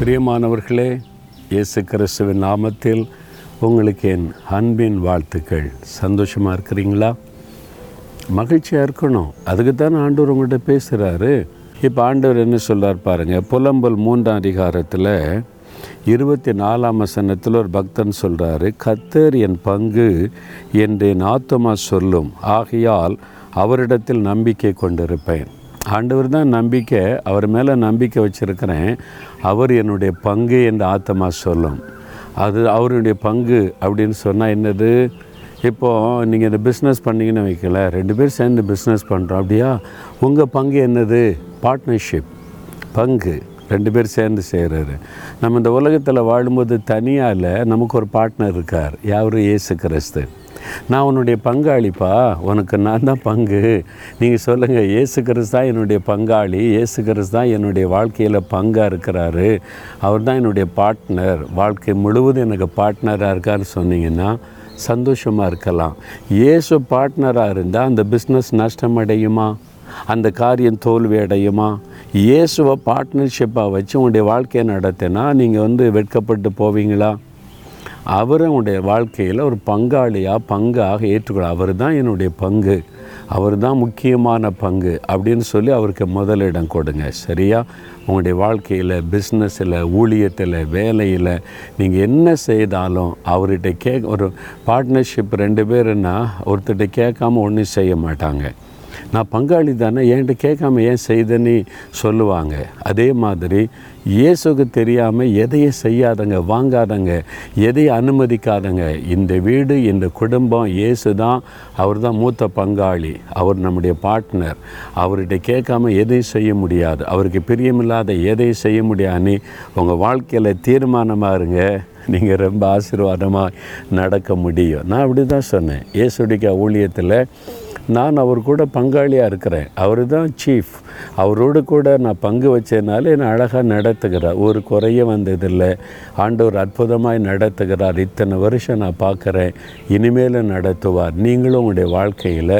பிரியமானவர்களே இயேசு கிறிஸ்துவின் நாமத்தில் உங்களுக்கு என் அன்பின் வாழ்த்துக்கள். சந்தோஷமாக இருக்கிறீங்களா? மகிழ்ச்சியாக இருக்கணும். அதுக்கு தான் ஆண்டவர் உங்கள்கிட்ட பேசுகிறாரு இப்போ ஆண்டவர் என்ன சொல்கிறார் பாருங்கள் புலம்பல் மூன்றாம் அதிகாரத்தில் இருபத்தி நாலாம் வசனத்தில் ஒரு பக்தன் சொல்கிறாரு கத்தர் என் பங்கு என்று என் சொல்லும். ஆகையால் அவரிடத்தில் நம்பிக்கை கொண்டிருப்பேன். ஆண்டவர் தான் நம்பிக்கை அவர் மேலே நம்பிக்கை வச்சுருக்கிறேன். அவர் என்னுடைய பங்கு என்று ஆத்தமா சொல்லும். அது அவருடைய பங்கு அப்படின்னு சொன்னால் என்னது? இப்போது நீங்கள் இந்த பிஸ்னஸ் பண்ணீங்கன்னு வைக்கல ரெண்டு பேர் சேர்ந்து பிஸ்னஸ் பண்ணுறோம் அப்படியா? உங்கள் பங்கு என்னது? பார்ட்னர்ஷிப் பங்கு. ரெண்டு பேர் சேர்ந்து செய்கிறாரு நம்ம இந்த உலகத்தில் வாழும்போது தனியாக இல்லை நமக்கு ஒரு பார்ட்னர் இருக்கார். யார்? இயேசு கிறிஸ்து. நான் உன்னுடைய பங்காளிப்பா. உனக்கு நான் தான் பங்கு. நீங்கள் சொல்லுங்கள் இயேசு கிறிஸ்து தான் என்னுடைய பங்காளி. இயேசு கிறிஸ்து தான் என்னுடைய வாழ்க்கையில் பங்காக இருக்கிறாரு. அவர் தான் என்னுடைய பார்ட்னர் வாழ்க்கை முழுவதும் எனக்கு பார்ட்னராக இருக்காருன்னு சொன்னீங்கன்னா சந்தோஷமாக இருக்கலாம். இயேசு பார்ட்னராக இருந்தால் அந்த பிஸ்னஸ் நஷ்டம் அடையுமா அந்த காரியம் தோல்வி அடையுமா? இயேசுவை பார்ட்னர்ஷிப்பாக வச்சு உங்களுடைய வாழ்க்கையை நடத்தினா நீங்கள் வந்து வெட்கப்பட்டு போவீங்களா? அவரை உடைய வாழ்க்கையில் ஒரு பங்காளியாக பங்காக ஏற்றுக்கொள்ள அவர் தான் என்னுடைய பங்கு. அவர் தான் முக்கியமான பங்கு அப்படின்னு சொல்லி அவருக்கு முதலிடம் கொடுங்க. சரியா? உங்களுடைய வாழ்க்கையில் பிஸ்னஸில் ஊழியத்தில் வேலையில் நீங்கள் என்ன செய்தாலும் அவர்கிட்ட கேட்க ஒரு பார்ட்னர்ஷிப் ரெண்டு பேருன்னா ஒருத்தர்கிட்ட கேட்காம ஒன்றும் செய்ய மாட்டாங்க. நான் பங்காளி தானே என்கிட்ட கேட்காம ஏன் செய்தேன்னு சொல்லுவாங்க. அதே மாதிரி இயேசுக்கு தெரியாமல் எதையும் செய்யாதங்க வாங்காதங்க எதையும் அனுமதிக்காதங்க. இந்த வீடு இந்த குடும்பம் இயேசு தான் அவர் தான் மூத்த பங்காளி அவர் நம்முடைய பார்ட்னர். அவர்கிட்ட கேட்காம எதையும் செய்ய முடியாது. அவருக்கு பிரியமில்லாத எதையும் செய்ய முடியாதுன்னு உங்கள் வாழ்க்கையில் தீர்மானமாக இருங்க. நீங்கள் ரொம்ப ஆசீர்வாதமாக நடக்க முடியும். நான் அப்படி தான் சொன்னேன் இயேசுடிக்க ஊழியத்தில் நான் அவர் கூட பங்காளியாக இருக்கிறேன். அவர் தான் சீஃப் அவரோடு கூட நான் பங்கு வச்சதுனால என்னை அழகாக நடத்துகிறார். ஒரு குறைய வந்ததில்லை. ஆண்டவர் அற்புதமாய் நடத்துகிறார். இத்தனை வருஷம் நான் பார்க்குறேன். இனிமேலும் நடத்துவார். நீங்களும் உங்களுடைய வாழ்க்கையில்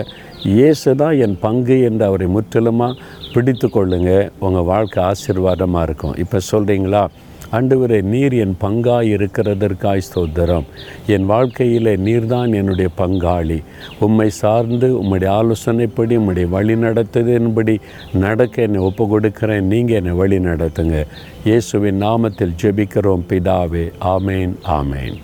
இயேசு தான் என் பங்கு என்று அவரை முற்றிலுமாக பிடித்து கொள்ளுங்கள் உங்கள் வாழ்க்கை ஆசீர்வாதமாக இருக்கும். இப்போ சொல்கிறீங்களா ஆண்டவரே நீர் என் பங்காய் இருக்கிறதற்காய் ஸ்தோத்திரம். என் வாழ்க்கையில் நீர்தான் என்னுடைய பங்காளி. உம்மை சார்ந்து உம்முடைய ஆலோசனைப்படி உம்முடைய வழி நடத்துதன்படி நடக்க என்னை ஒப்பு கொடுக்கிறேன் நீங்கள் என்னை வழி நடத்துங்க. இயேசுவின் நாமத்தில் ஜெபிக்கிறோம் பிதாவே. ஆமேன் ஆமேன்.